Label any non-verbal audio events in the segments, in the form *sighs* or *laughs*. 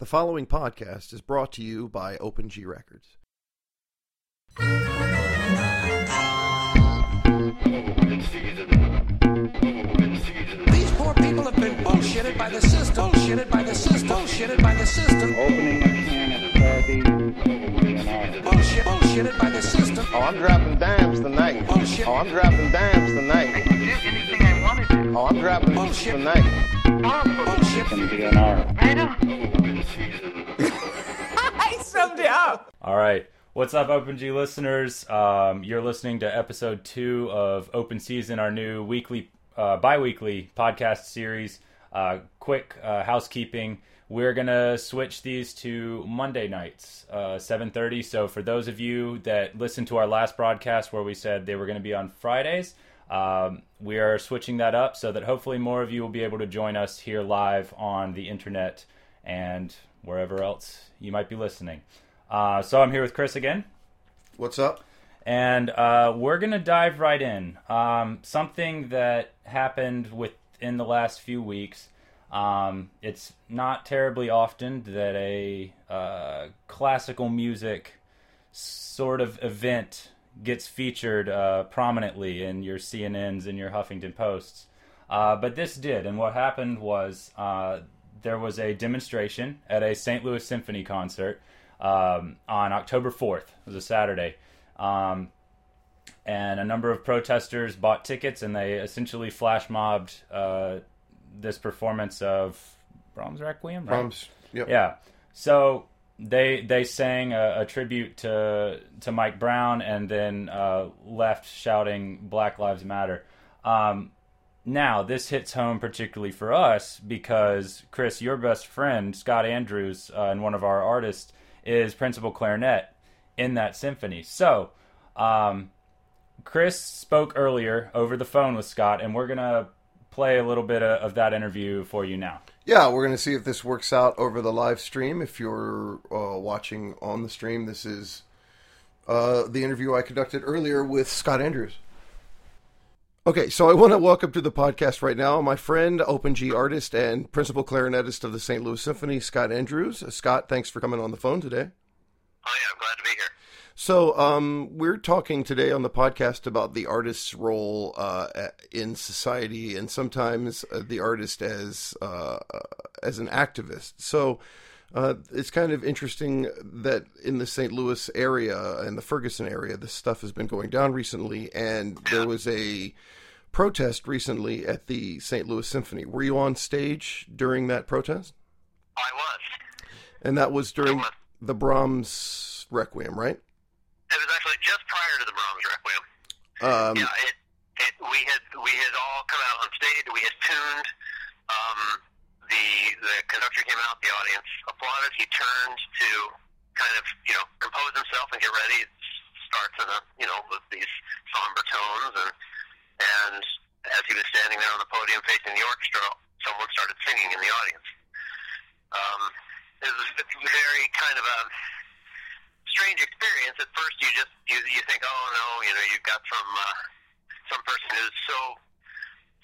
The following podcast is brought to you by OpenG Records. These poor people have been bullshitted by the system. Bullshitted by the system. Bullshitted by the system. opening a can of sardines would be an art. Bullshit. Bullshitted by the system. Oh, I'm dropping dimes tonight. Bullshit. Oh, I'm dropping dimes tonight. anything I wanted to. Oh, I'm dropping Bullshit. tonight. Bullshit. Can be an art. *laughs* All right. What's up, OpenG listeners? Um, you're listening to episode two of Open Season, our new weekly, uh, bi weekly podcast series. Uh, quick uh, housekeeping. We're gonna switch these to Monday nights, uh, 7:30. So for those of you that listened to our last broadcast where we said they were going to be on Fridays, um, we are switching that up so that hopefully more of you will be able to join us here live on the internet and wherever else you might be listening. Uh, so I'm here with Chris again, What's up? and uh, we're gonna dive right in. Um, something that happened within the last few weeks. Um, it's not terribly often that a uh, classical music sort of event gets featured uh, prominently in your CNNs and your Huffington Posts. Uh, but this did, and what happened was uh, there was a demonstration at a St. Louis Symphony concert um, on October 4th. It was a Saturday. Um, and a number of protesters bought tickets and they essentially flash mobbed uh, this performance of Brahms Requiem. Right? Brahms. Yep. Yeah. So they they sang a, a tribute to to Mike Brown and then uh, left shouting Black Lives Matter. Um, now this hits home particularly for us because Chris, your best friend Scott Andrews uh, and one of our artists is principal clarinet in that symphony. So. Um, Chris spoke earlier over the phone with Scott, and we're gonna play a little bit of, of that interview for you now. Yeah, we're going to see if this works out over the live stream. If you're uh, watching on the stream, this is uh, the interview I conducted earlier with Scott Andrews. Okay, so I want to welcome to the podcast right now my friend, Open G artist, and principal clarinetist of the St. Louis Symphony, Scott Andrews. Uh, Scott, thanks for coming on the phone today. Oh yeah, I'm glad to be here. So, um, we're talking today on the podcast about the artist's role uh, in society, and sometimes uh, the artist as uh, as an activist. So, uh, it's kind of interesting that in the St. Louis area and the Ferguson area, this stuff has been going down recently, and there was a protest recently at the St. Louis Symphony. Were you on stage during that protest? I was. And that was during was. the Brahms Requiem, right? It was actually just prior to the Brahms Requiem. Um, yeah, it, it we had we had all come out on stage. We had tuned. Um, the the conductor came out. The audience applauded. He turned to kind of you know compose himself and get ready. It starts in a you know with these somber tones and and as he was standing there on the podium facing the orchestra, someone started singing in the audience. Um, it was very kind of a strange experience. At first, you just you you think, oh no, you know, you've got some uh, some person who's so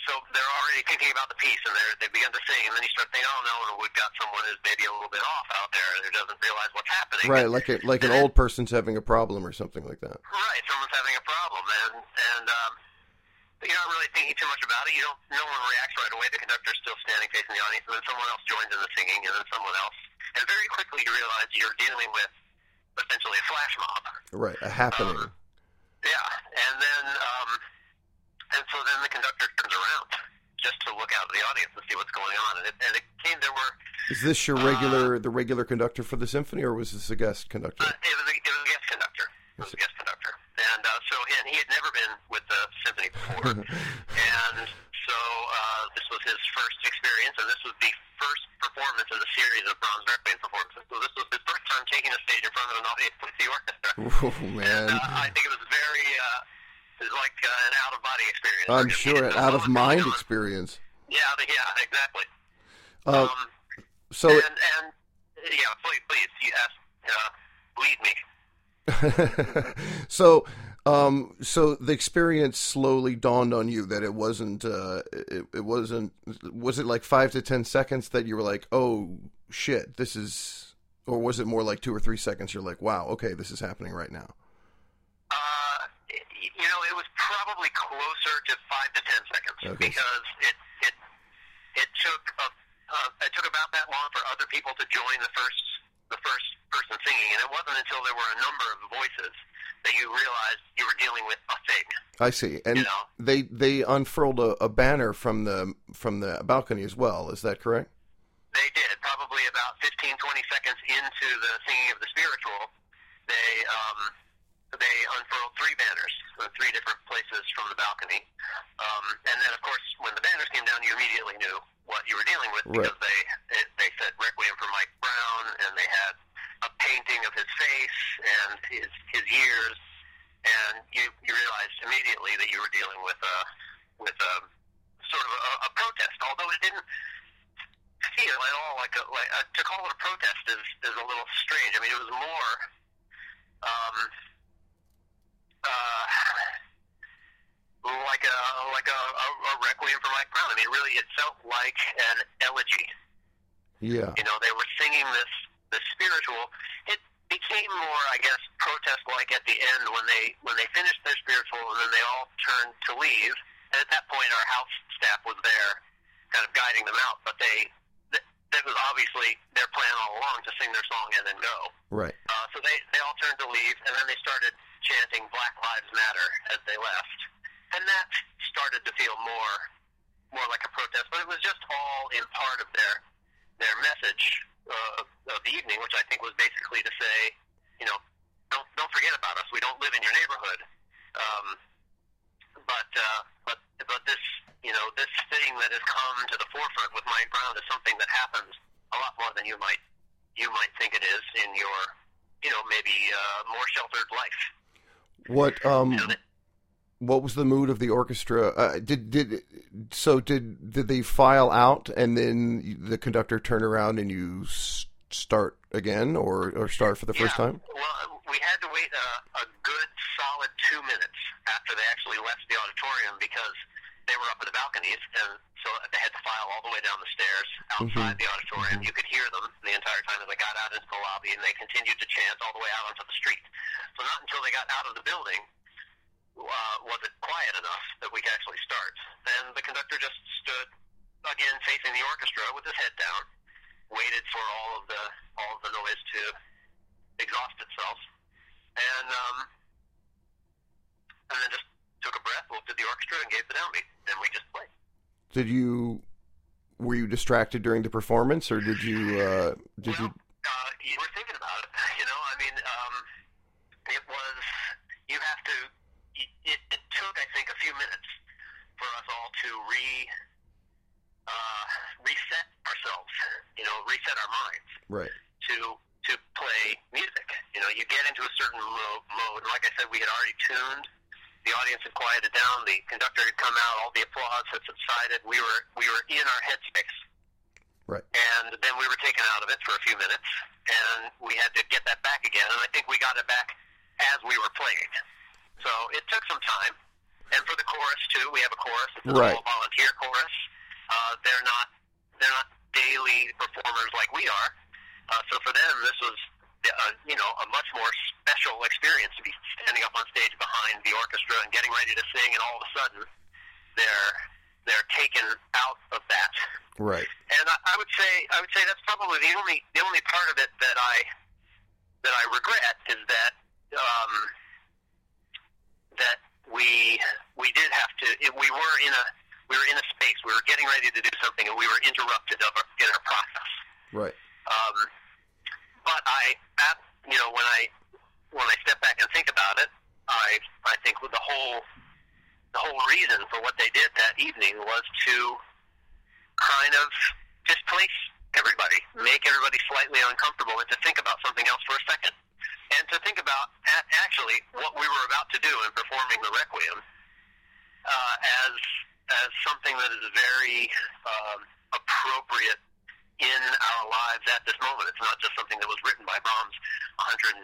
so they're already thinking about the piece and they they begin to sing, and then you start thinking, oh no, we've got someone who's maybe a little bit off out there who doesn't realize what's happening. Right, like a, like an old person's having a problem or something like that. Right, someone's having a problem, and and um, you're not really thinking too much about it. You don't. No one reacts right away. The conductor's still standing facing the audience, and then someone else joins in the singing, and then someone else, and very quickly you realize you're dealing with essentially a flash mob. Right, a happening. Yeah, and then um, and so then the conductor turns around just to look out at the audience and see what's going on, and it, and it came. There were Is this your regular, the regular conductor for the symphony, or was this a guest conductor? uh, it was a, it was a guest conductor. It was a guest conductor, and uh, so and he had never been with the symphony before, *laughs* and so uh, this was his first experience, and this was the first performance in the series of Brahms Requiem performances. So this was his first time taking a stage in front of an audience with the orchestra. Oh man, Uh, I think it was very, uh, it was like uh, an out of body experience. I'm He sure an out of mind experience. Yeah, yeah, exactly. Uh, um, so and and yeah, please, please, you ask, uh, lead me. *laughs* so um so the experience slowly dawned on you that it wasn't uh it, it wasn't was it like five to ten seconds that you were like oh shit, this is, or was it more like two or three seconds? You're like, wow, okay, this is happening right now. Uh, you know, it was probably closer to five to ten seconds Okay. because it it it took a, uh, it took about that long for other people to join the first the first person singing, and it wasn't until there were a number of voices that you realized you were dealing with a thing. I see, and You know. they they unfurled a, a banner from the from the balcony as well. Is that correct? They did probably about 15, 20 seconds into the singing of the spiritual. They um, they unfurled three banners in three different places from the balcony, um, and then of course when the banners came down, you immediately knew what you were dealing with Right. because they it, they said Requiem for Mike Brown, and they had a painting of his face and his his ears, and you you realized immediately that you were dealing with a with a sort of a, a protest, although it didn't feel at all like a like uh, to call it a protest is is a little strange. I mean, it was more um uh like a like a, a, a requiem for Mike Brown. I mean, really, it felt like an elegy. Yeah. You know, they were singing this the spiritual. It became more, I guess, protest like at the end when they when they finished their spiritual and then they all turned to leave. And at that point, our house staff was there, kind of guiding them out. But they that, that was obviously their plan all along to sing their song and then go. Right. Uh, so they they all turned to leave, and then they started chanting Black Lives Matter as they left, and that started to feel more more like a protest. But it was just all in part of their their message uh, of the evening, which I think was basically to say, you know, don't don't forget about us. We don't live in your neighborhood. Um, but uh, but but this you know this thing that has come to the forefront with Mike Brown is something that happens a lot more than you might you might think it is in your you know maybe uh, more sheltered life. What um You know, that- what was the mood of the orchestra? Uh, did did so did did they file out and then the conductor turn around and you start again or or start for the first yeah. time? Well, we had to wait a, a good solid two minutes after they actually left the auditorium because they were up in the balconies, and so they had to file all the way down the stairs outside the auditorium. You could hear them the entire time as they got out into the lobby, and they continued to chant all the way out onto the street. So not until they got out of the building uh, was it quiet enough that we could actually start. And the conductor just stood again facing the orchestra with his head down, waited for all of the all of the noise to exhaust itself, and um, and then just took a breath, looked at the orchestra, and gave the downbeat. Then we just played. Did you were you distracted during the performance or did you uh did well, you you were thinking about it. You know, I mean, um, it was. You have to. It, it took, I think, a few minutes for us all to re uh, reset ourselves. You know, reset our minds right. to to play music. You know, you get into a certain mo- mode. And like I said, we had already tuned. The audience had quieted down. The conductor had come out. All the applause had subsided. We were we were in our headspace. Right. And then we were taken out of it for a few minutes, and we had to get that back again. And I think we got it back as we were playing. So it took some time. And for the chorus too, we have a chorus. It's Right. all volunteer chorus. Uh, they're not they're not daily performers like we are. Uh, so for them, this was uh, you know a much more special experience to be standing up on stage behind the orchestra and getting ready to sing, and all of a sudden they're they're taken out of that. Right. And I, I would say I would say that's probably the only the only part of it that I that I regret is that um, that we we did have to we were in a we were in a space we were getting ready to do something and we were interrupted of our, in our process. Right. Um, but I, at, you know, when I when I step back and think about it, I I think the whole the whole reason for what they did that evening was to kind of displace everybody, make everybody slightly uncomfortable, and to think about something else for a second, and to think about actually what we were about to do in performing the requiem uh, as as something that is very um, appropriate in our lives at this moment. It's not just something that was written by Brahms 150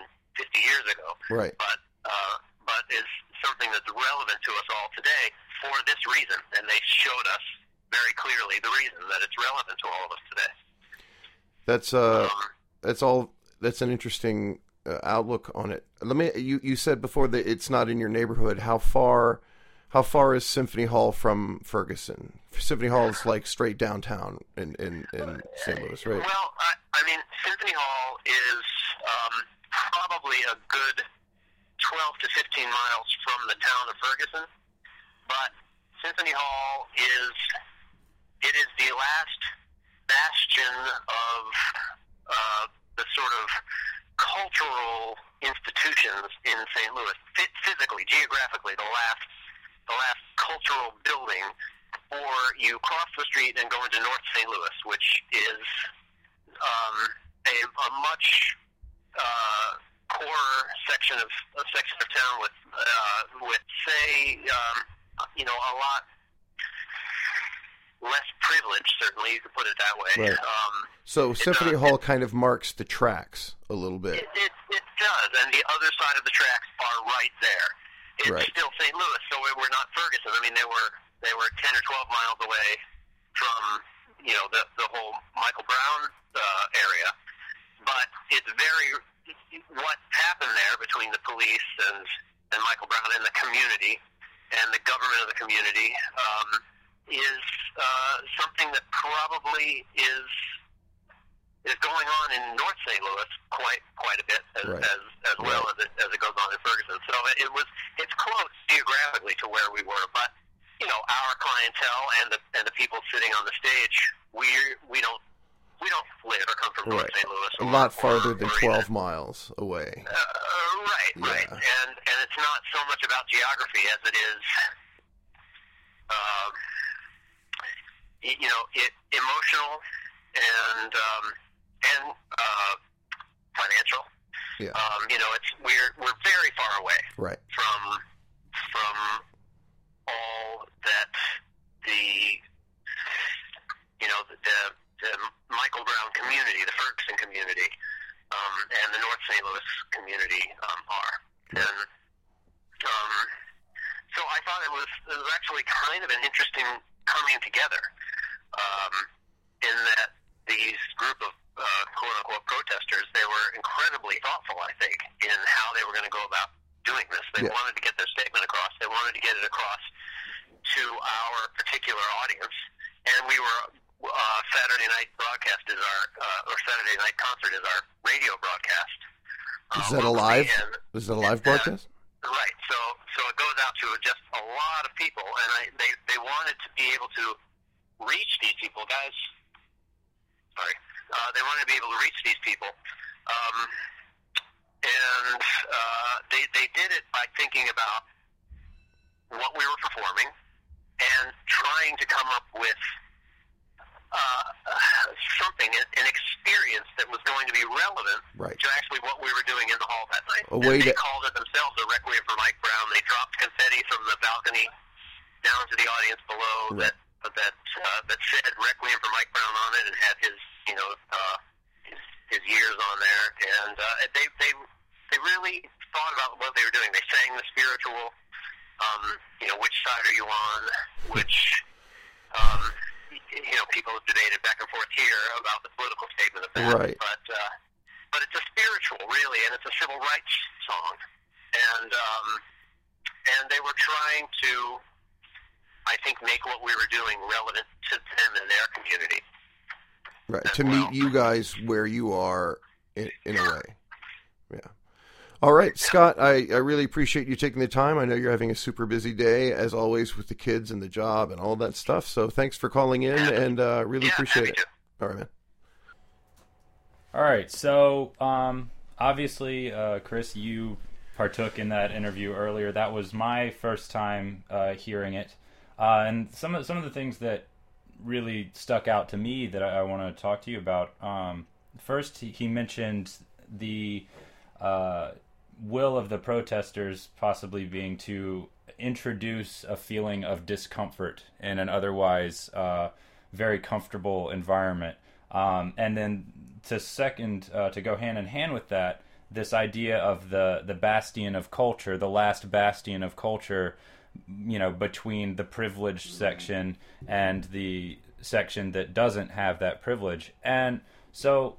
years ago, Right. but uh, but is something that's relevant to us all today for this reason. And they showed us very clearly the reason that it's relevant to all of us today. That's uh, Um, that's all. That's an interesting uh, outlook on it. Let me. You you said before that it's not in your neighborhood. How far? How far is Symphony Hall from Ferguson? Symphony is like straight downtown in in, in St. Louis, right? Well, I, I mean, Symphony Hall is um, probably a good 12 to 15 miles from the town of Ferguson, but Symphony Hall is it is the last bastion of uh, the sort of cultural institutions in St. Louis. Physically, geographically, the last the last cultural building, or you cross the street and go into North St. Louis, which is um, a, a much uh, poorer section of a section of town with uh, with say um, you know a lot less privilege. Certainly, you could put it that way. Right. Um, So Symphony Hall kind of marks the tracks a little bit. it, it, it does, and the other side of the tracks are right there. It's Right. still St. Louis, so we- we're not Ferguson. I mean, they were they were ten or twelve miles away from you know the the whole Michael Brown uh, area, but it's very what happened there between the police and and Michael Brown and the community and the government of the community um, is uh, something that probably is is going on in North St. Louis quite quite a bit as Right. as, as well as it as it goes on in Ferguson. So it, it was it's close geographically to where we were, but you know our clientele and the and the people sitting on the stage, we we don't we don't live or come from North Right. St. Louis. A or- lot or- farther than or even- 12 miles away. uh, right, right, Yeah. and and it's not so much about geography as it is, y- you know, it emotional and um, and uh, financial. Yeah. Um, you know, it's we're we're very far away Right. from from all that the you know the, the, the Michael Brown community, the Ferguson community, um, and the North St. Louis community um, are. And um, so I thought it was it was actually kind of an interesting coming together um, in that these group of uh, quote unquote protesters they were incredibly thoughtful, I think, in how they were going to go about doing this. They Yeah. wanted to get their statement across. They wanted to get it across to our particular audience, and we were uh, Saturday night broadcast is our uh, or Saturday night concert is our radio broadcast. Is uh, that a live? and- Is that a live broadcast? Right. So so it goes out to just a lot of people, and I they they wanted to be able to reach these people, guys. Sorry, uh, they wanted to be able to reach these people, um, and uh, they they did it by thinking about what we were performing and trying to come up with uh, something, an experience that was going to be relevant Right. to actually what we were doing in the hall that night. A way and they to- called it themselves a requiem for Mike Brown. They dropped confetti from the balcony down to the audience below Right. that that uh, that said requiem for Mike Brown on it and had his you know uh, his, his years on there. And uh, they they they really thought about what they were doing. They sang the spiritual. Um, you know, which side are you on? Which um, you know, people have debated back and forth here about the political statement of that. Right. But uh, but it's a spiritual, really, and it's a civil rights song. And um, and they were trying to, I think, make what we were doing relevant to them and their community. Right. To well. meet you guys where you are in, in a way. Yeah. All right, Scott, I, I really appreciate you taking the time. I know you're having a super busy day, as always, with the kids and the job and all that stuff. So thanks for calling in and uh, really Yeah, appreciate it. to. All right, man. All right, so um, obviously, uh, Chris, you partook in that interview earlier. That was my first time uh, hearing it, uh, and some of some of the things that really stuck out to me that I, I want to talk to you about. Um, first, he, he mentioned the uh, will of the protesters possibly being to introduce a feeling of discomfort in an otherwise uh, very comfortable environment. Um, and then to second, uh, to go hand in hand with that, this idea of the, the bastion of culture, the last bastion of culture, you know, between the privileged section and the section that doesn't have that privilege. And So,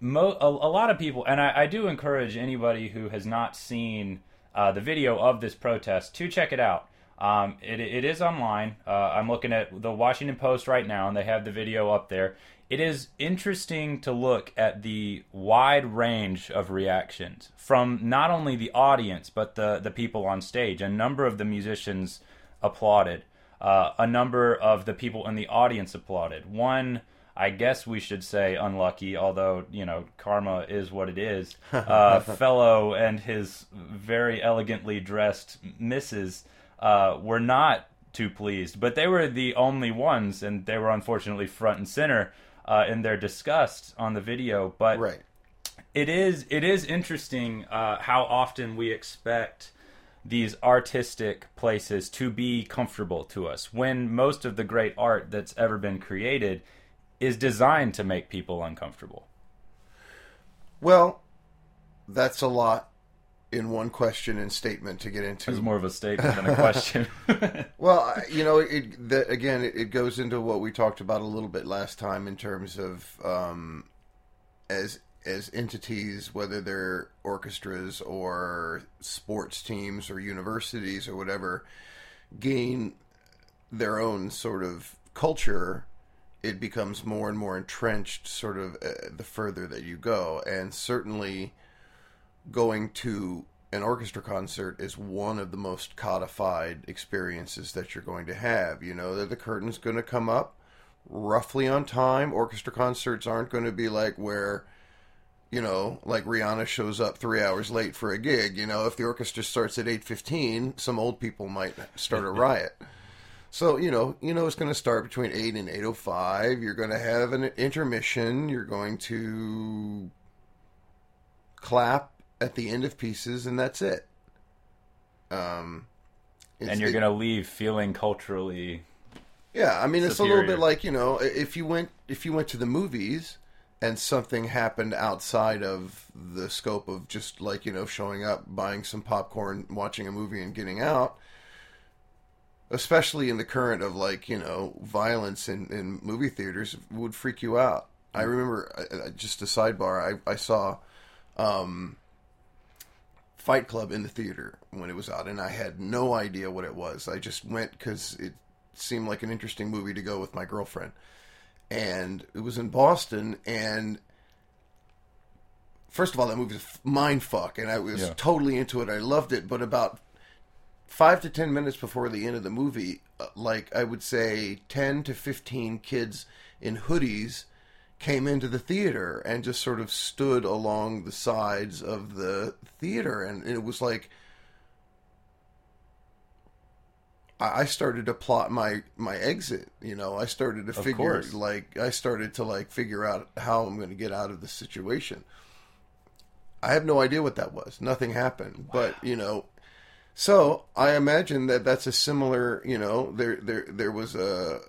mo- a, a lot of people, and I, I do encourage anybody who has not seen uh, the video of this protest to check it out. Um, it, it is online. Uh, I'm looking at the Washington Post right now, and they have the video up there. It is interesting to look at the wide range of reactions from not only the audience but the the people on stage. A number of the musicians applauded. Uh, a number of the people in the audience applauded. One, I guess we should say unlucky, although you know karma is what it is. *laughs* Uh, fellow and his very elegantly dressed misses uh, were not too pleased, but they were the only ones, and they were unfortunately front and center uh, in their disgust on the video. But Right. it is it is interesting uh, how often we expect these artistic places to be comfortable to us when most of the great art that's ever been created is designed to make people uncomfortable. Well, that's a lot in one question and statement to get into. It's more of a statement than a question. *laughs* *laughs* Well, you know, it the, again, it, it goes into what we talked about a little bit last time in terms of um, as as entities, whether they're orchestras or sports teams or universities or whatever, gain their own sort of culture. It becomes more and more entrenched, sort of uh, the further that you go, and certainly going to an orchestra concert is one of the most codified experiences that you're going to have. You know that the curtain's going to come up roughly on time. Orchestra concerts aren't going to be like where, you know, like Rihanna shows up three hours late for a gig. You know, if the orchestra starts at eight fifteen, some old people might start a riot. *laughs* So you know, you know, it's going to start between eight and eight o five. You're going to have an intermission. You're going to clap at the end of pieces, and that's it. Um, and you're it- going to leave feeling culturally yeah, I mean it's a little bit like you know if you went if you went to the movies and something happened outside of the scope of just like you know showing up, buying some popcorn, watching a movie, and getting out. Especially in the current of like you know violence in, in movie theaters would freak you out. I remember uh, uh, just a sidebar. I I saw um, Fight Club in the theater when it was out, and I had no idea what it was. I just went because it seemed like an interesting movie to go with my girlfriend, and it was in Boston. And first of all, that movie was mind fuck, and I was Yeah. totally into it. I loved it, but about five to ten minutes before the end of the movie, uh, like I would say, ten to fifteen kids in hoodies came into the theater and just sort of stood along the sides of the theater, and it was like I started to plot my my exit. You know, I started to Of figure course. like I started to like figure out how I'm going to get out of the situation. I have no idea what that was. Nothing happened, but you know, so I imagine that that's a similar. You know, there there there was a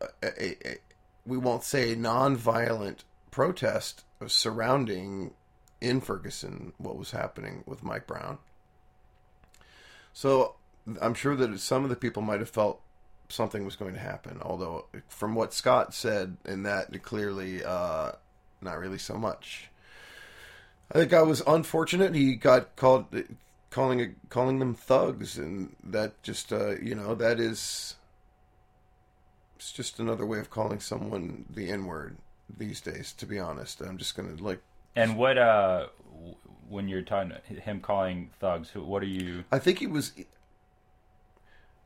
a, a, a we won't say non-violent protest surrounding in Ferguson what was happening with Mike Brown. So I'm sure that some of the people might have felt something was going to happen. Although, from what Scott said in that, clearly, uh, not really so much. I think I was unfortunate. He got called calling it calling them thugs, and that just uh, you know that is it's just another way of calling someone the N word these days. To be honest, I'm just gonna like And what uh when you're talking him calling thugs, what are you I think he was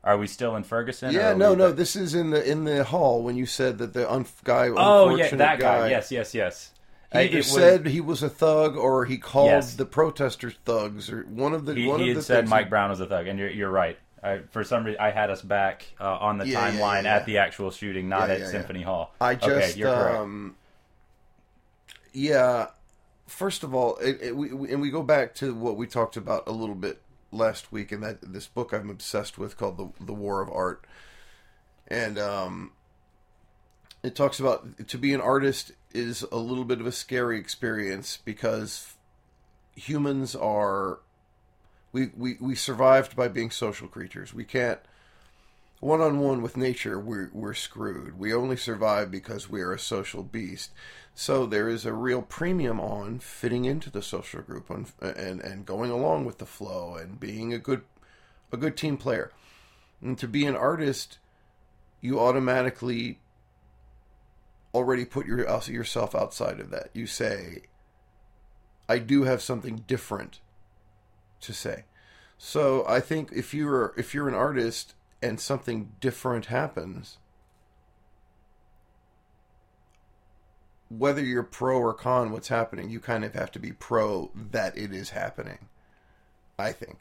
are we still in Ferguson? yeah no we no this is in the in the hall when you said that the un- guy Oh yeah, that guy. Yes, yes, yes. He either was- said he was a thug or he called Yes. the protesters thugs or one of the he, one he of had the said Mike Brown was a thug, and you're you're right. I, for some reason, I had us back uh, on the Yeah, yeah, timeline yeah, at the actual shooting, not Yeah, at yeah, yeah. Symphony Hall. I just okay, um yeah first of all it, it, we, we- and we go back to what we talked about a little bit last week in that this book I'm obsessed with called the the War of Art and um it talks about to be an artist is a little bit of a scary experience because humans are we, we we survived by being social creatures. We can't one on one with nature, we're we're screwed. We only survive because we are a social beast. So there is a real premium on fitting into the social group and and, and going along with the flow and being a good a good team player. And to be an artist, you automatically already put your, uh, yourself outside of that. You say, I do have something different to say. So I think if you're if you're an artist and something different happens, whether you're pro or con what's happening, you kind of have to be pro that it is happening. I think.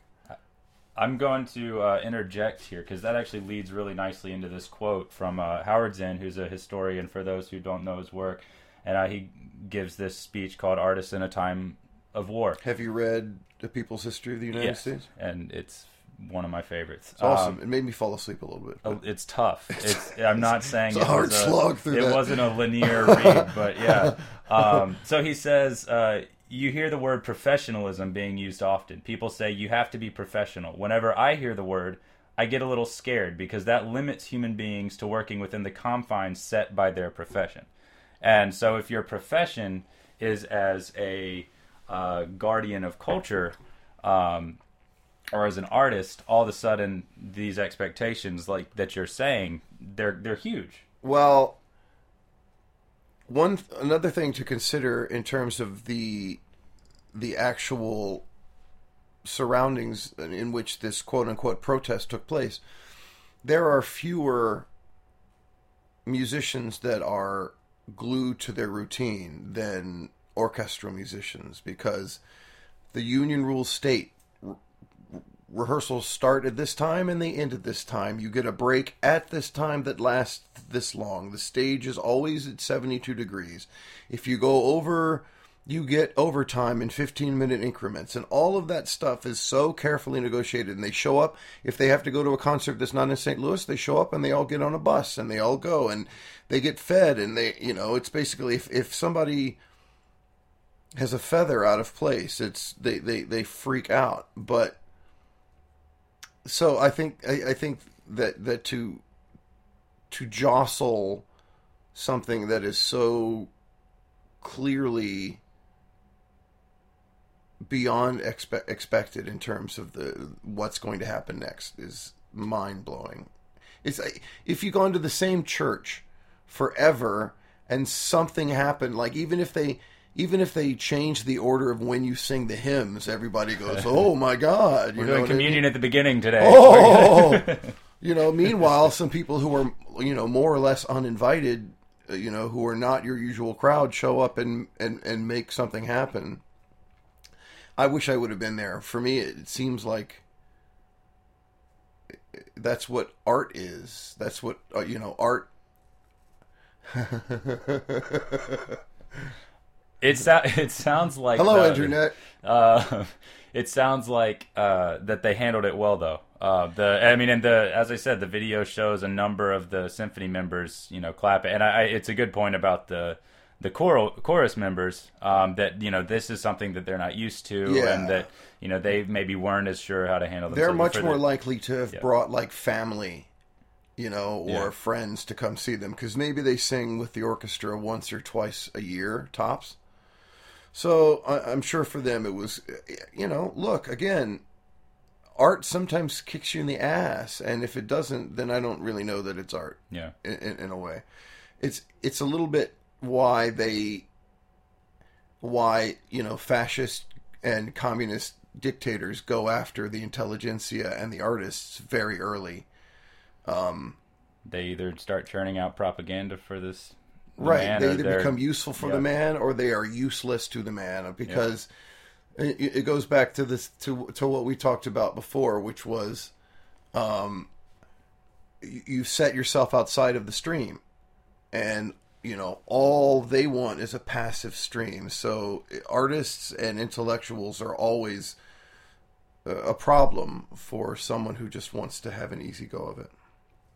I'm going to uh, interject here because that actually leads really nicely into this quote from uh, Howard Zinn, who's a historian for those who don't know his work. And uh, he gives this speech called Artists in a Time of War. Have you read The People's History of the United Yes, States? and it's one of my favorites. It's awesome. Um, it made me fall asleep a little bit. Oh, It's tough. *laughs* It's, I'm not saying it's a it hard slog through It that. wasn't a linear read, but yeah. *laughs* Um, so he says, uh, you hear the word professionalism being used often. People say you have to be professional. Whenever I hear the word, I get a little scared because that limits human beings to working within the confines set by their profession. And so, if your profession is as a uh, guardian of culture, um, or as an artist, all of a sudden these expectations, like that you're saying, they're they're huge. Well, one another thing to consider in terms of the the actual surroundings in which this quote unquote protest took place, there are fewer musicians that are glued to their routine than orchestral musicians because the union rules state rehearsals start at this time and they end at this time. You get a break at this time that lasts this long. The stage is always at 72 degrees. If you go over, you get overtime in 15 minute increments. And all of that stuff is so carefully negotiated. And they show up, if they have to go to a concert that's not in St. Louis, they show up and they all get on a bus and they all go and they get fed. And they, you know, it's basically if, if somebody has a feather out of place, it's they, they, they freak out. But so I think I, I think that that to to jostle something that is so clearly beyond expe- expected in terms of the what's going to happen next is mind blowing. It's if you go into the same church forever and something happened, like even if they even if they change the order of when you sing the hymns, everybody goes, "Oh my God!" You We're know doing what I mean? communion at the beginning today. Oh, *laughs* you know. Meanwhile, some people who are you know more or less uninvited, uh, you know, who are not your usual crowd, show up and and and make something happen. I wish I would have been there. For me, it seems like that's what art is. That's what uh, you know. Art. *laughs* It so- *laughs* it sounds like Hello, the- internet. Uh, *laughs* it sounds like uh, that they handled it well, though. Uh, the I mean, and the as I said, the video shows a number of the symphony members, you know, clapping, and I, I, it's a good point about the the choral chorus members um, that you know this is something that they're not used to, Yeah. and that you know they maybe weren't as sure how to handle. They're much more the- likely to have Yeah. brought like family, you know, or Yeah. friends to come see them because maybe they sing with the orchestra once or twice a year tops. So I, I'm sure for them it was, you know, look again. Art sometimes kicks you in the ass, and if it doesn't, then I don't really know that it's art yeah. in, in, a way. It's it's a little bit why they why you know fascist and communist dictators go after the intelligentsia and the artists very early. Um, they either start churning out propaganda for this, Right, they either they're- become useful for yeah. the man or they are useless to the man because it, it goes back to this to to what we talked about before, which was um you, set yourself outside of the stream and you know all they want is a passive stream so artists and intellectuals are always a a problem for someone who just wants to have an easy go of it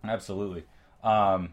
Absolutely. Um,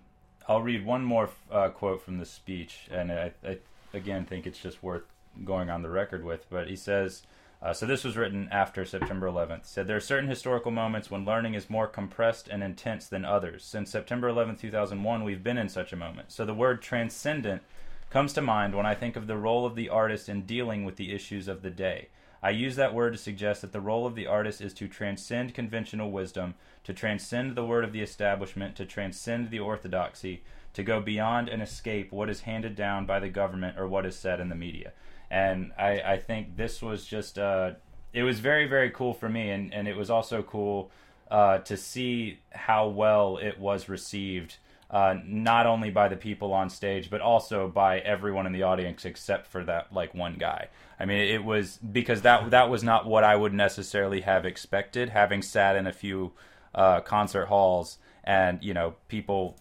I'll read one more uh, quote from the speech, and I, I again think it's just worth going on the record with. But he says, Uh, so this was written after September 11th. Said there are certain historical moments when learning is more compressed and intense than others. Since September 11, 2001, we've been in such a moment. So the word transcendent comes to mind when I think of the role of the artist in dealing with the issues of the day. I use that word to suggest that the role of the artist is to transcend conventional wisdom, to transcend the word of the establishment, to transcend the orthodoxy, to go beyond and escape what is handed down by the government or what is said in the media. And I, I think this was just, uh, it was very, very cool for me. And, and it was also cool uh, to see how well it was received. Uh, not only by the people on stage, but also by everyone in the audience, except for that like one guy. I mean, it was because that that was not what I would necessarily have expected, having sat in a few uh, concert halls and you know people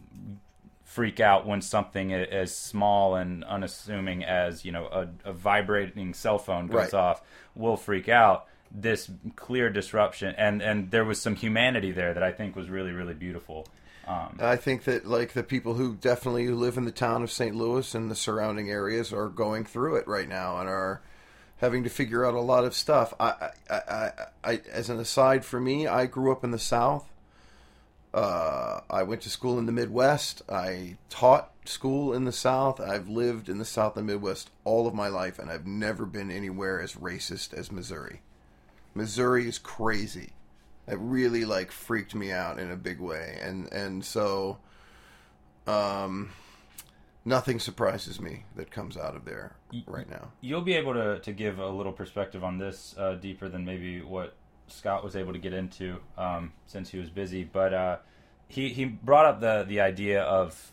freak out when something as small and unassuming as you know a, a vibrating cell phone goes Right. off will freak out this clear disruption and and there was some humanity there that i think was really really beautiful um, I think that like the people who definitely who live in the town of St. Louis and the surrounding areas are going through it right now and are having to figure out a lot of stuff. I, I, I, I as an aside for me, I grew up in the South. Uh, I went to school in the Midwest. I taught school in the South. I've lived in the South and Midwest all of my life, and I've never been anywhere as racist as Missouri. Missouri is crazy. It really like freaked me out in a big way, and and so, um, nothing surprises me that comes out of there right now. you'll be able to, to give a little perspective on this uh, deeper than maybe what Scott was able to get into um, since he was busy. But uh, he he brought up the the idea of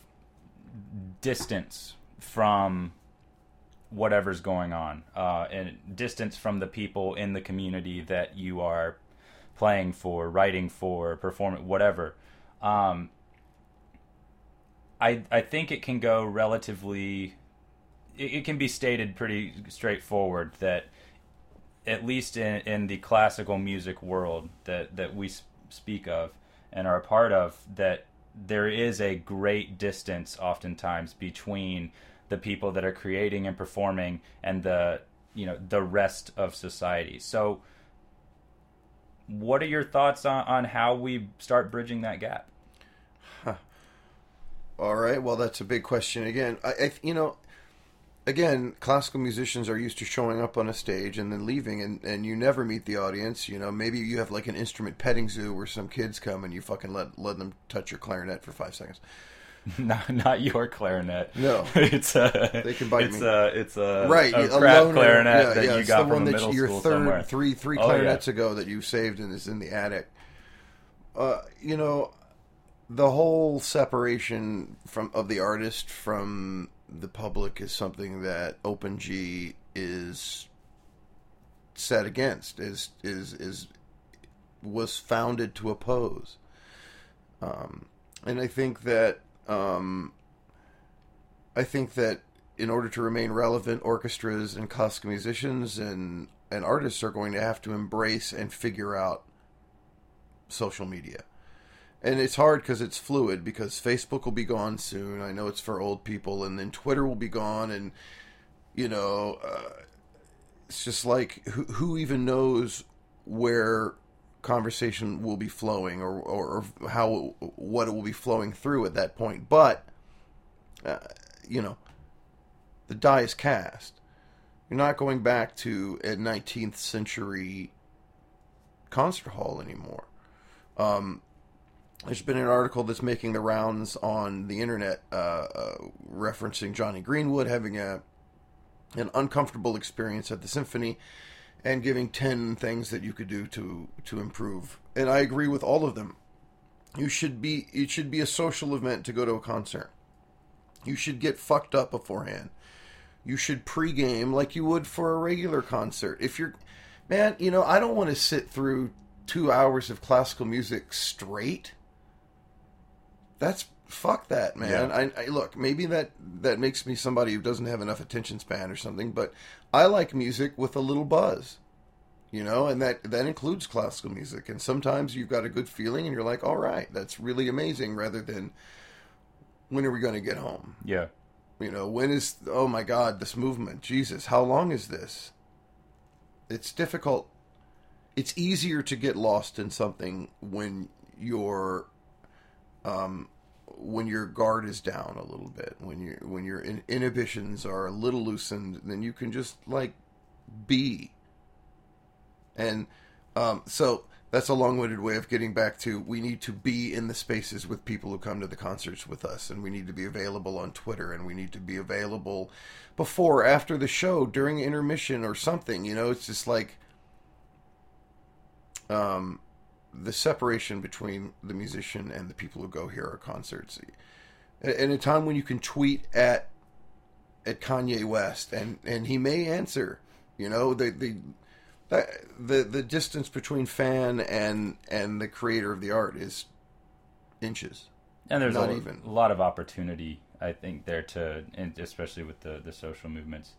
distance from whatever's going on, uh, and distance from the people in the community that you are playing for, writing for, performing, whatever. Um, I I think it can go relatively it, it can be stated pretty straightforward that at least in, in the classical music world that, that we speak of and are a part of that there is a great distance oftentimes between the people that are creating and performing and the you know the rest of society so what are your thoughts on, on how we start bridging that gap All right. Well, that's a big question again. I, I you know, again, classical musicians are used to showing up on a stage and then leaving, and, and you never meet the audience. You know, maybe you have like an instrument petting zoo where some kids come and you fucking let let them touch your clarinet for five seconds. *laughs* not not your clarinet No. *laughs* it's a They can bite it's me. a it's a right, a a crap loner- clarinet yeah, that yeah, you got the from one that middle your school third somewhere three yeah. clarinets ago that you saved and is in the attic. Uh, you know, the whole separation from of the artist from the public is something that OpenG is set against. Is is is was founded to oppose. Um, and I think that um, I think that in order to remain relevant, orchestras and classical musicians and and artists are going to have to embrace and figure out social media. And it's hard because it's fluid because Facebook will be gone soon. I know it's for old people, and then Twitter will be gone, and you know, uh, it's just like who, who even knows where conversation will be flowing or, or, or how what it will be flowing through at that point. But uh, you know, the die is cast. You're not going back to a 19th century concert hall anymore. Um, there's been an article that's making the rounds on the internet uh, uh, referencing Jonny Greenwood having a an uncomfortable experience at the symphony and giving 10 things that you could do to to improve. And I agree with all of them. You should be it should be a social event to go to a concert. You should get fucked up beforehand. You should pregame like you would for a regular concert. If you're, man, you know, I don't want to sit through two hours of classical music straight. That's fuck that, man. Yeah. I, I look, maybe that that makes me somebody who doesn't have enough attention span or something, but I like music with a little buzz. You know, and that that includes classical music. And sometimes you've got a good feeling and you're like, "All right, that's really amazing," rather than when are we going to get home? yeah You know, when is oh my god, this movement. Jesus, how long is this? it's difficult. It's easier to get lost in something when your um, when your guard is down a little bit, when you when your in- inhibitions are a little loosened, then you can just like be. And um, so that's a long-winded way of getting back to we need to be in the spaces with people who come to the concerts with us, and we need to be available on Twitter, and we need to be available before, after the show, during intermission or something. You know, it's just like um, the separation between the musician and the people who go hear our concerts. In a time when you can tweet at at Kanye West and and he may answer, you know, the the the the distance between fan and and the creator of the art is inches. and there's not a, even. a lot of opportunity i think there to and especially with the, the social movements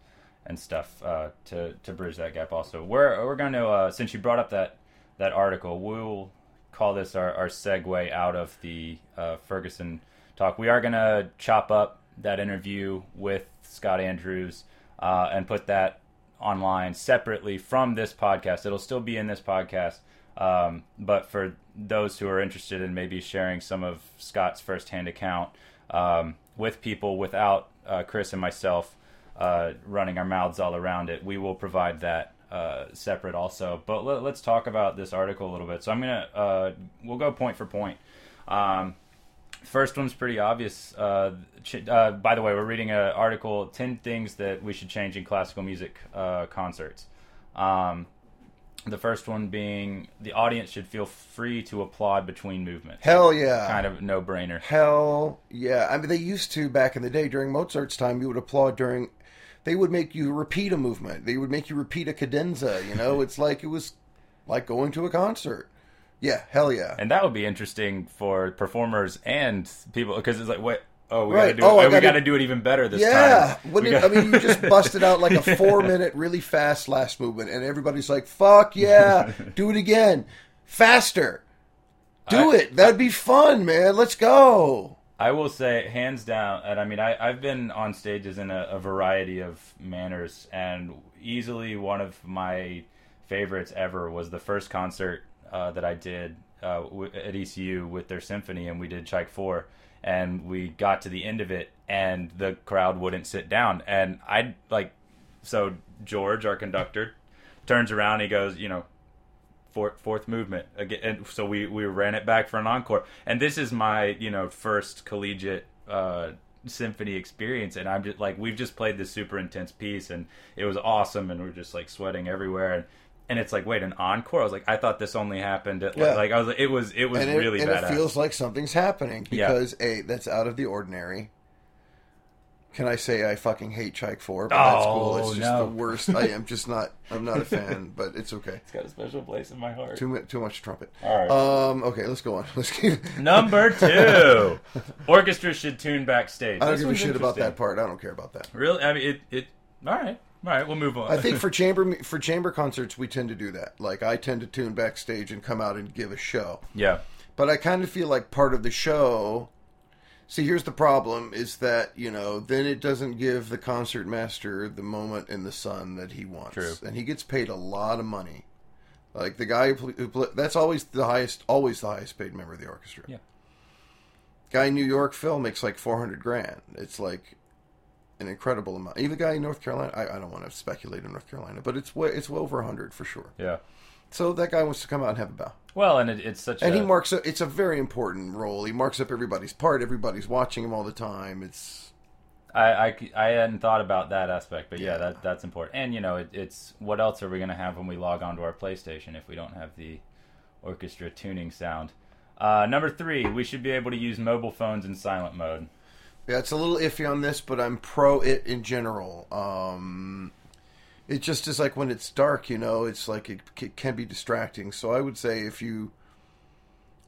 and stuff uh, to to bridge that gap also we're we're going to uh, since you brought up that that article. We'll call this our, our segue out of the uh, ferguson talk. We are going to chop up that interview with scott andrews uh, and put that online separately from this podcast. It'll still be in this podcast um, but for those who are interested in maybe sharing some of Scott's firsthand account um, with people without uh, Chris and myself uh, running our mouths all around it, we will provide that uh, separate also. But let, us talk about this article a little bit. So I'm gonna uh, we'll go point for point. Um, first one's pretty obvious. Uh, uh, by the way, we're reading an article: ten things that we should change in classical music uh, concerts. Um, the first one being the audience should feel free to applaud between movements. Hell yeah. Kind of no brainer. Hell yeah. I mean, they used to back in the day during Mozart's time, you would applaud during. They would make you repeat a movement. They would make you repeat a cadenza. You know, *laughs* it's like it was like going to a concert. Yeah, hell yeah. And that would be interesting for performers and people because it's like, what? Oh, we Right. gotta do. Oh, I it. we gotta- gotta do it even better this time. yeah, time. Wouldn't We it, I mean, you just *laughs* busted out like a four minute, really fast last movement, and everybody's like, "Fuck yeah, do it again, faster, do I- it." That'd be fun, man. Let's go. I will say, hands down, and I mean, I, I've been on stages in a, a variety of manners, and easily one of my favorites ever was the first concert uh, that I did uh, w- at ECU with their symphony, and we did Tchaik 4, and we got to the end of it, and the crowd wouldn't sit down. And I, like, so George, our conductor, turns around, he goes, you know, fourth fourth movement again and so we we ran it back for an encore and this is my you know first collegiate uh symphony experience and i'm just like we've just played this super intense piece and it was awesome and we're just like sweating everywhere and and it's like wait an encore i was like i thought this only happened at Yeah. like i was like it was it was and it, really and badass it feels like something's happening Yeah. because a that's out of the ordinary. Can I say I fucking hate Tchaik Four? But that's cool. It's Oh, just no. the worst. I am just not. I'm not a *laughs* fan, but it's okay. it's got a special place in my heart Too mu- too much trumpet. All right. Um. Okay. Let's go on. *laughs* Let's keep. number two *laughs* orchestra should tune backstage I don't This give a one's shit about interesting. that part. I don't care about that. really i mean it it all right all right we'll move on I think for chamber for chamber concerts we tend to do that. Like I tend to tune backstage and come out and give a show. yeah But I kind of feel like part of the show. See, here's the problem: is that you know then it doesn't give the concert master the moment in the sun that he wants, True. and he gets paid a lot of money. Like the guy who, who pl- that's always the highest, always the highest paid member of the orchestra. Yeah. Guy in New York, Phil makes like four hundred grand. It's like an incredible amount. Even the guy in North Carolina, I, I don't want to speculate in North Carolina, but it's way, it's well over hundred for sure. yeah So that guy wants to come out and have a bow. Well, and it, it's such And a he marks up, it's a very important role. He marks up everybody's part. Everybody's watching him all the time. It's I, I, I hadn't thought about that aspect, but yeah, that that's important. And you know, it, it's what else are we going to have when we log onto our PlayStation if we don't have the orchestra tuning sound? Uh, number three, we should be able to use mobile phones in silent mode. yeah, it's a little iffy on this, but I'm pro it in general. Um, it just is like when it's dark, you know, it's like it, c can be distracting. So I would say if you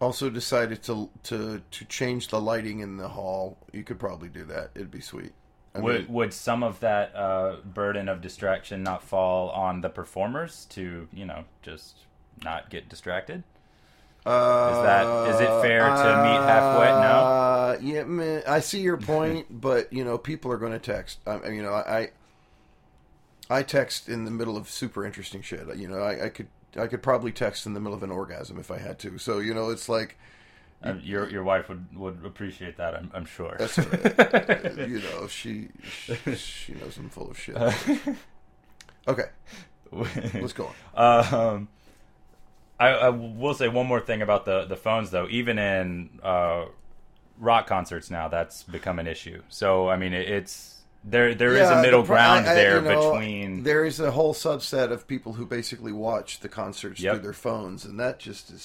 also decided to to to change the lighting in the hall, you could probably do that. It'd be sweet. I Would mean, would some of that uh, burden of distraction not fall on the performers to you know just not get distracted? Uh, is that- is it fair to meet halfway? No? Uh, yeah, man, I see your point, but you know, people are going to text. I- you know, I, I text in the middle of super interesting shit. You know, I, I could I could probably text in the middle of an orgasm if I had to. So you know, it's like Um, your your wife would, would appreciate that, I'm, I'm sure. that's *laughs* you know she, she she knows I'm full of shit. Okay, let's go on. Um, I, I will say one more thing about the the phones, though. Even in uh, rock concerts now, that's become an issue. So I mean, it, it's there. There is Yeah, a middle the ground I- I- there know, between. There is a whole subset of people who basically watch the concerts Yep. through their phones, and that just is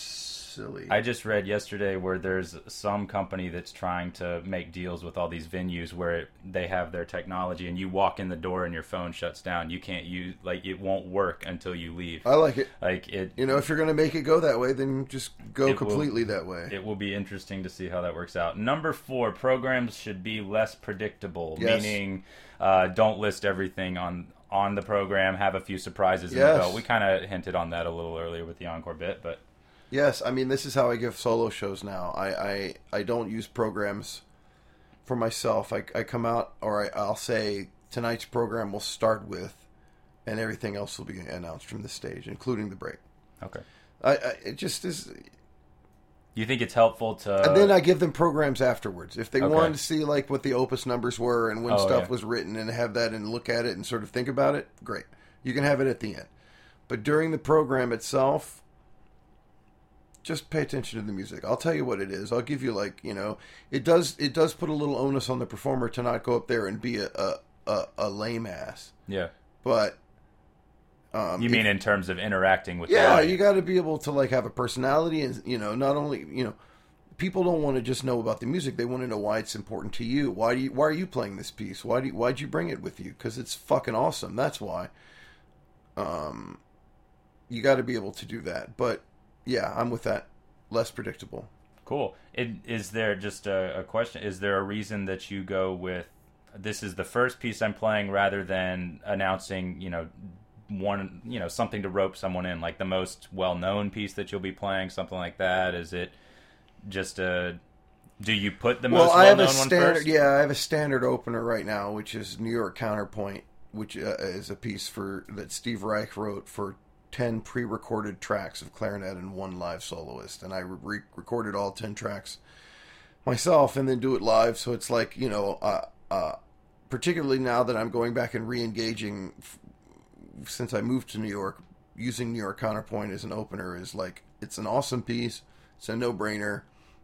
silly. I just read yesterday where there's some company that's trying to make deals with all these venues where it, they have their technology and you walk in the door and your phone shuts down. You can't use like it won't work until you leave. I like it. Like it You know, if you're going to make it go that way, then just go It will- completely that way. it will be interesting to see how that works out. Number four, programs should be less predictable, Yes. meaning uh, don't list everything on on the program. Have a few surprises in Yes. the belt. We kind of hinted on that a little earlier with the encore bit, but Yes, I mean this is how I give solo shows now. I I, I don't use programs for myself. I, I come out or I, I'll say tonight's program will start with, and everything else will be announced from the stage, including the break. okay. I, I it just is, You think it's helpful to? and then I give them programs afterwards if they Okay. wanted to see like what the opus numbers were and when Oh, stuff yeah. was written and have that and look at it and sort of think about it. Great, you can have it at the end, but during the program itself, just pay attention to the music. I'll tell you what it is. I'll give you like you know, it does it does put a little onus on the performer to not go up there and be a a, a, a lame ass, yeah. but. Um, You if- mean in terms of interacting with? yeah, you got to be able to like have a personality, and you know, not only you know, people don't want to just know about the music; they want to know why it's important to you. Why do you? Why are you playing this piece? Why do? You, why'd you bring it with you? Because it's fucking awesome. That's why. Um, you got to be able to do that. But yeah, I'm with that. Less predictable. Cool. It, is there just a, a question? Is there a reason that you go with this is the first piece I'm playing rather than announcing, you know, one, you know, something to rope someone in, like the most well-known piece that you'll be playing, something like that? Is it just a? Do you put the Well, most well-known a one first? Yeah, I have a standard opener right now, which is New York Counterpoint, which uh, is a piece for that Steve Reich wrote for ten pre-recorded tracks of clarinet and one live soloist, and I re- recorded all ten tracks myself and then do it live. So it's like you know, uh, uh, particularly now that I'm going back and re-engaging f- since I moved to New York, using New York Counterpoint as an opener is like it's an awesome piece. It's a no-brainer.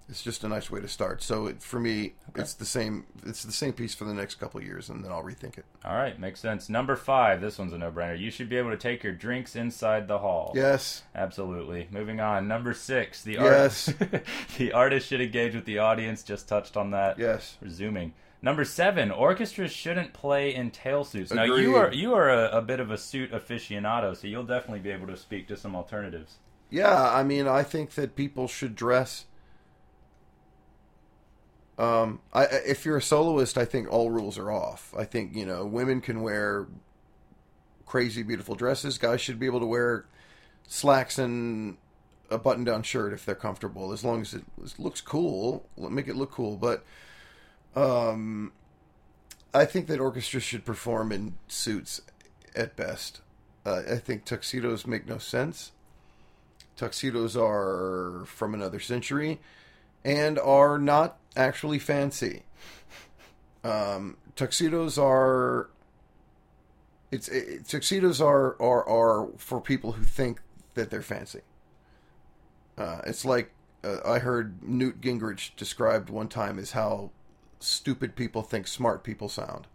It's just a nice way to start. So it, for me, it's the same. It's the same piece for the next couple of years, and then I'll rethink it. All right, makes sense. Number five. This one's a no-brainer. You should be able to take your drinks inside the hall. Yes, Absolutely. Moving on. Number six. The Yes. art- *laughs* the artist should engage with the audience. Just touched on that. yes. Resuming. Number seven. Orchestras shouldn't play in tail suits. Now Agreed. you are you are a, a bit of a suit aficionado, so you'll definitely be able to speak to some alternatives. Yeah, I mean, I think that people should dress. Um, I, if you're a soloist, I think all rules are off. I think you know women can wear crazy, beautiful dresses. Guys should be able to wear slacks and a button-down shirt if they're comfortable, as long as it looks cool. Make it look cool, but um, I think that orchestras should perform in suits at best. Uh, I think tuxedos make no sense tuxedos are from another century and are not actually fancy. Um, tuxedos are it's it, tuxedos are, are are for people who think that they're fancy. Uh, it's like uh, I heard Newt Gingrich described one time as how stupid people think smart people sound.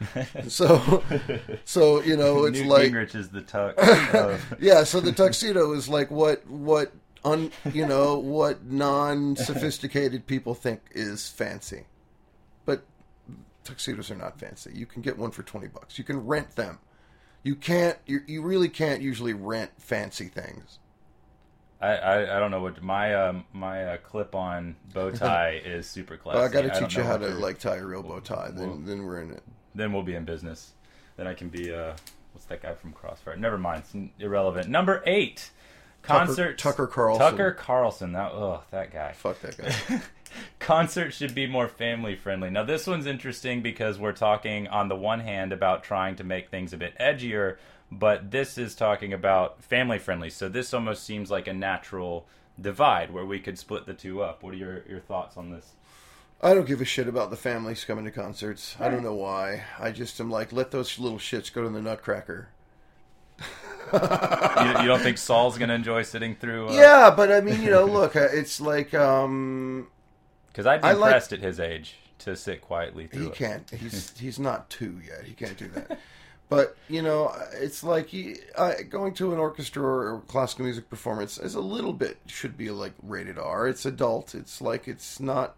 *laughs* so, so you know, it's Newt like Gingrich is the tux. *laughs* of- yeah, so the tuxedo is like what what un you know what non sophisticated people think is fancy, but tuxedos are not fancy. You can get one for twenty bucks. You can rent them. You can't. You, you really can't usually rent fancy things. I, I, I don't know what my um, my uh, clip-on bow *laughs* tie is super classy. Well, I got to teach you how to like tie a real bow tie. Then well- then we're in it. Then we'll be in business. Then I can be uh, what's that guy from Crossfire? Never mind, it's irrelevant. Number eight, concert Tucker Carlson. Tucker Carlson. That oh, that guy. Fuck that guy. *laughs* concerts should be more family friendly. Now, this one's interesting because we're talking on the one hand about trying to make things a bit edgier, but this is talking about family friendly. So this almost seems like a natural divide where we could split the two up. What are your, your thoughts on this? I don't give a shit about the families coming to concerts. I don't know why. I just am like, let those little shits go to the Nutcracker. *laughs* You, you don't think Saul's going to enjoy sitting through? Uh, Yeah, but I mean, you know, look, uh, it's like um, Because I'd be I like- impressed at his age to sit quietly through he it. can't. He's *laughs* he's not two yet. He can't do that. But you know, it's like he, uh, going to an orchestra or classical music performance is a little bit should be like rated R. It's adult. It's like it's not.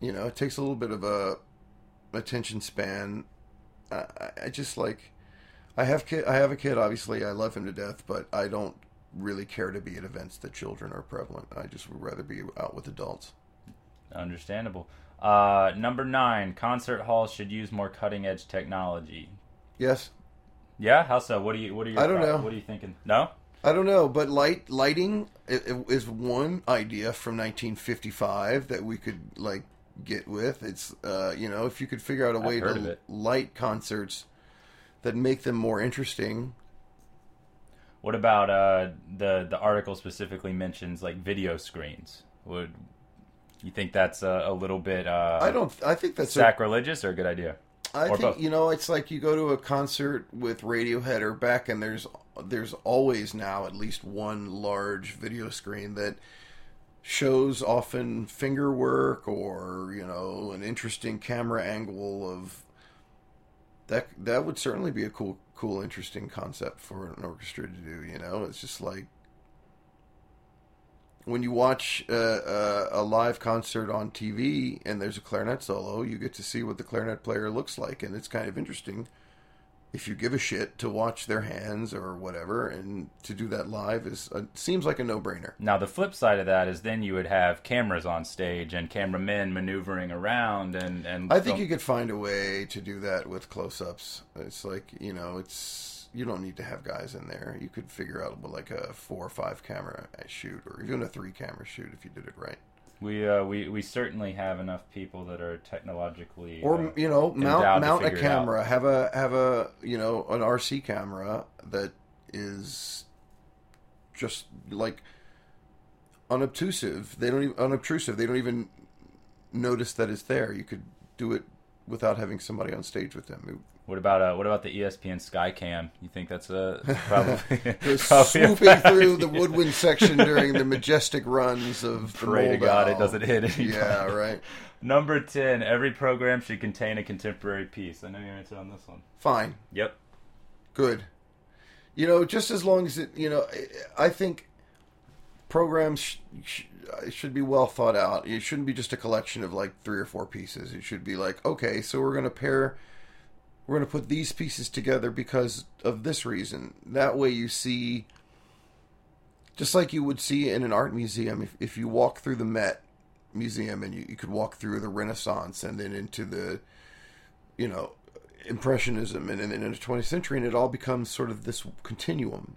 You know, it takes a little bit of a attention span. I- I just like. I have kid. I have a kid. Obviously, I love him to death, but I don't really care to be at events that children are prevalent. I just would rather be out with adults. Understandable. Uh, number nine, concert halls should use more cutting edge technology. Yes. Yeah, how so? What do you? What are your? I don't thoughts? know. What are you thinking? No. I don't know, but light lighting is one idea from 1955 that we could like get with. It's uh, you know, if you could figure out a way to light concerts that make them more interesting. What about uh, the the article specifically mentions like video screens? Would you think that's a, a little bit uh, I don't. I think that's. A, sacrilegious or a good idea? I or think both. you know, it's like you go to a concert with Radiohead or Beck, and there's there's always now at least one large video screen that shows often finger work or you know an interesting camera angle of that that would certainly be a cool cool interesting concept for an orchestra to do you know? It's just like when you watch uh, uh, a live concert on TV and there's a clarinet solo, you get to see what the clarinet player looks like, and it's kind of interesting if you give a shit to watch their hands or whatever, and to do that live is uh, seems like a no brainer. Now the flip side of that is then you would have cameras on stage and cameramen maneuvering around and and I think you could find a way to do that with close-ups. It's like you know, it's you don't need to have guys in there. You could figure out like a four or five camera shoot, or even a three camera shoot if you did it right. We uh, we we certainly have enough people that are technologically or uh, you know mount mount a figure it out. camera have a have a you know an rc camera that is just like unobtrusive. They don't even unobtrusive. They don't even notice that it's there. You could do it without having somebody on stage with them What about uh, what about the ESPN Skycam? You think that's a *laughs* probably, *laughs* *laughs* probably a swooping bad through the woodwind section during the majestic runs of the Pray to God it doesn't hit anybody. yeah right Number ten. Every program should contain a contemporary piece. I know your answer on this one. fine Yep. good. You know, just as long as it, you know, I- I think programs sh- sh- should be well thought out. It shouldn't be just a collection of like three or four pieces. It should be like, okay, so we're going to pair, we're going to put these pieces together because of this reason. That way you see, just like you would see in an art museum, if, if you walk through the Met Museum and you, you could walk through the Renaissance and then into the, you know, impressionism and then into the 20th century and it all becomes sort of this continuum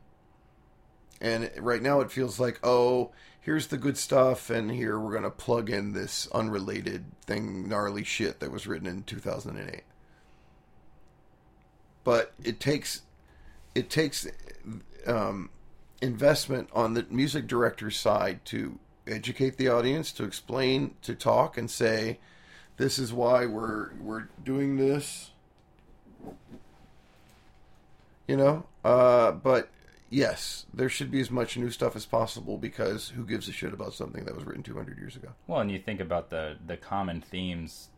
and right now it feels like oh here's the good stuff and here we're going to plug in this unrelated thing gnarly shit that was written in 2008 but it takes it takes um, investment on the music director's side to educate the audience to explain to talk and say this is why we're we're doing this you know uh but yes there should be as much new stuff as possible because who gives a shit about something that was written 200 years ago Well, and you think about the the common themes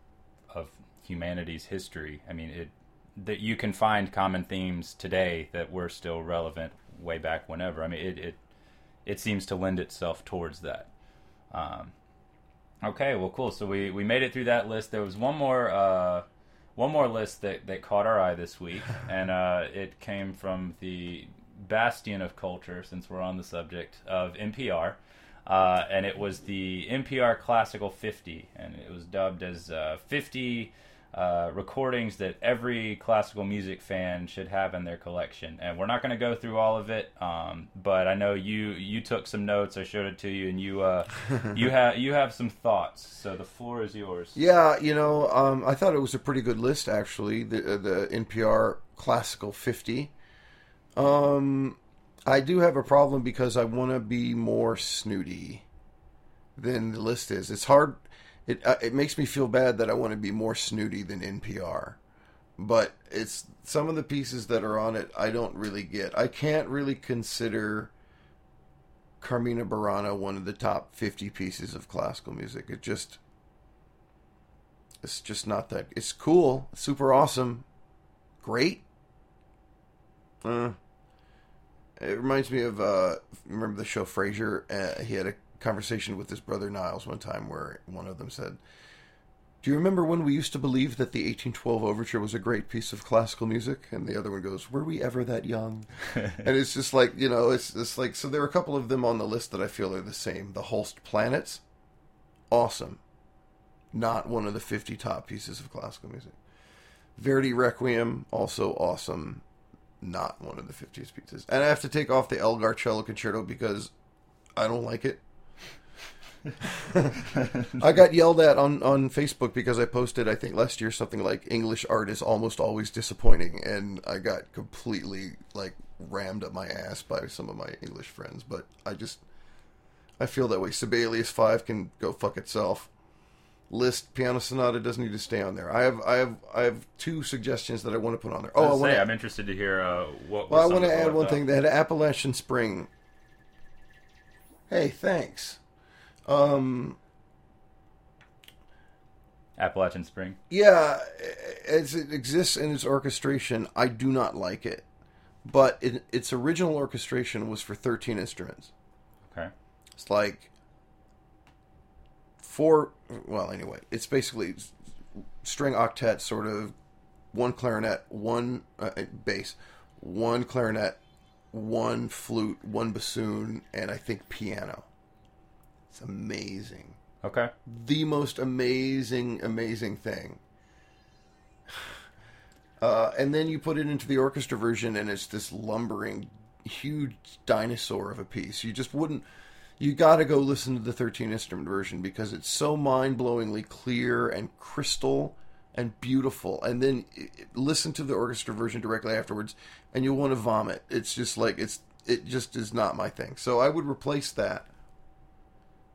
of humanity's history. I mean, it that you can find common themes today that were still relevant way back whenever. I mean, it it, it seems to lend itself towards that. Um, okay, well, cool. So we, we made it through that list. There was one more uh, one more list that, that caught our eye this week, *laughs* and uh, it came from the bastion of culture, since we're on the subject of NPR. Uh, and it was the NPR Classical 50, and it was dubbed as uh, 50 uh, recordings that every classical music fan should have in their collection. And we're not going to go through all of it, um, but I know you you took some notes. I showed it to you, and you uh, *laughs* you have you have some thoughts. So the floor is yours. Yeah, you know, um, I thought it was a pretty good list actually. The uh, the NPR Classical 50. Um, I do have a problem because I want to be more snooty than the list is. It's hard. It uh, it makes me feel bad that I want to be more snooty than NPR, but it's some of the pieces that are on it I don't really get. I can't really consider Carmina Burana one of the top 50 pieces of classical music. It just it's just not that it's cool, super awesome, great. Uh, it reminds me of uh, remember the show Frasier? Uh, he had a conversation with his brother Niles one time where one of them said, "Do you remember when we used to believe that the 1812 Overture was a great piece of classical music?" And the other one goes, "Were we ever that young?" *laughs* and it's just like you know, it's just like so. There are a couple of them on the list that I feel are the same. The Holst Planets, awesome, not one of the 50 top pieces of classical music. Verdi Requiem, also awesome, not one of the 50th pieces. And I have to take off the Elgar Cello Concerto because I don't like it. *laughs* I got yelled at on, on Facebook because I posted, I think last year, something like English art is almost always disappointing. And I got completely, like, rammed up my ass by some of my English friends. But I just, I feel that way. Sibelius 5 can go fuck itself. Liszt Piano Sonata doesn't need to stay on there. I have I have I have two suggestions that I want to put on there. Oh, I I want I'm interested to hear uh, what. well, I want to add one thought- thing. They had Appalachian Spring. Hey, thanks. Um, Appalachian Spring. yeah, as it exists in its orchestration, I do not like it. But it, its original orchestration was for 13 instruments. Okay. It's like four. Well, anyway, it's basically string octet, sort of one clarinet, one uh, bass, one clarinet, one flute, one bassoon, and I think piano. It's amazing. Okay. The most amazing, amazing thing. *sighs* Uh, and then you put it into the orchestra version, and it's this lumbering, huge dinosaur of a piece. You just wouldn't. You got to go listen to the 13 instrument version because it's so mind blowingly clear and crystal and beautiful. And then listen to the orchestra version directly afterwards, and you'll want to vomit. It's just like it's. It just is not my thing. So I would replace that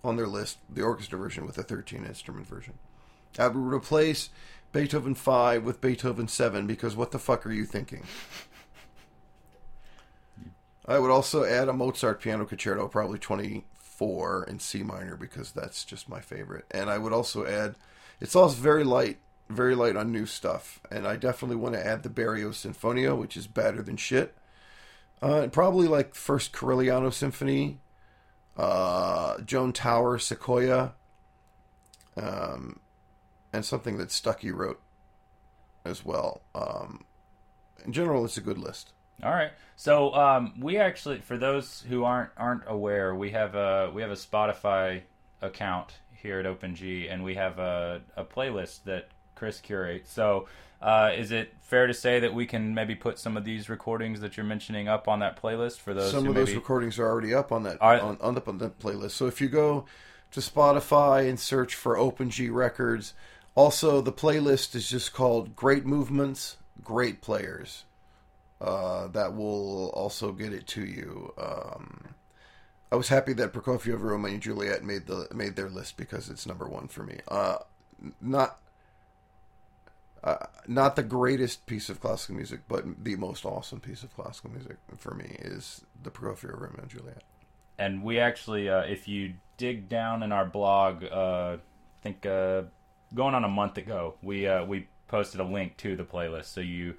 on their list, the orchestra version with the 13 instrument version. I would replace Beethoven 5 with Beethoven 7 because what the fuck are you thinking? I would also add a Mozart piano concerto, probably 24 in C minor because that's just my favorite. And I would also add, it's also very light, very light on new stuff. And I definitely want to add the Berio's Sinfonia, which is better than shit. Uh, and probably like first Corigliano Symphony, uh, Joan Tower, Sequoia, um, and something that Stucky wrote as well. Um, in general, it's a good list. All right. So um, we actually, for those who aren't aren't aware, we have a we have a Spotify account here at OpenG, and we have a, a playlist that Chris curates. So uh, is it fair to say that we can maybe put some of these recordings that you're mentioning up on that playlist for those Some who of those recordings are already up on that Are- on, on, the, on the playlist. So if you go to Spotify and search for OpenG Records, also the playlist is just called Great Movements, Great Players. Uh, that will also get it to you. Um, I was happy that Prokofiev, Romeo, and Juliet made the made their list because it's number one for me. Uh, not uh, not the greatest piece of classical music, but the most awesome piece of classical music for me is the Prokofiev, Romeo, and Juliet. and we actually, uh, if you dig down in our blog, uh, I think uh, going on a month ago, we uh, we posted a link to the playlist, so you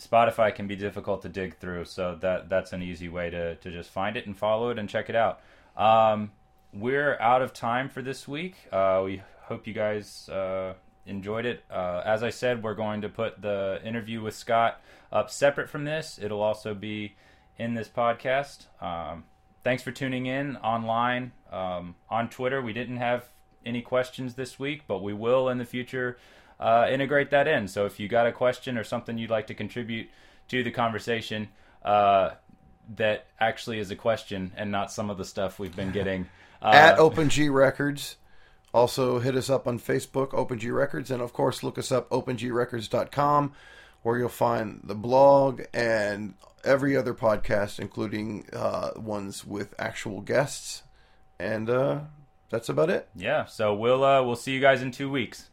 Spotify can be difficult to dig through, so that that's an easy way to to just find it and follow it and check it out. Um, we're out of time for this week. Uh, we hope you guys uh, enjoyed it. Uh, as I said, we're going to put the interview with Scott up separate from this. It'll also be in this podcast. Um, thanks for tuning in online um, on Twitter. We didn't have any questions this week, but we will in the future uh, integrate that in. So if you got a question or something you'd like to contribute to the conversation, uh, that actually is a question and not some of the stuff we've been getting. Uh, At OpenG Records. Also, hit us up on Facebook, OpenG Records, and of course, look us up, opengrecords.com, where you'll find the blog and every other podcast, including uh, ones with actual guests. And uh, that's about it. yeah, so we'll uh, we'll see you guys in two weeks.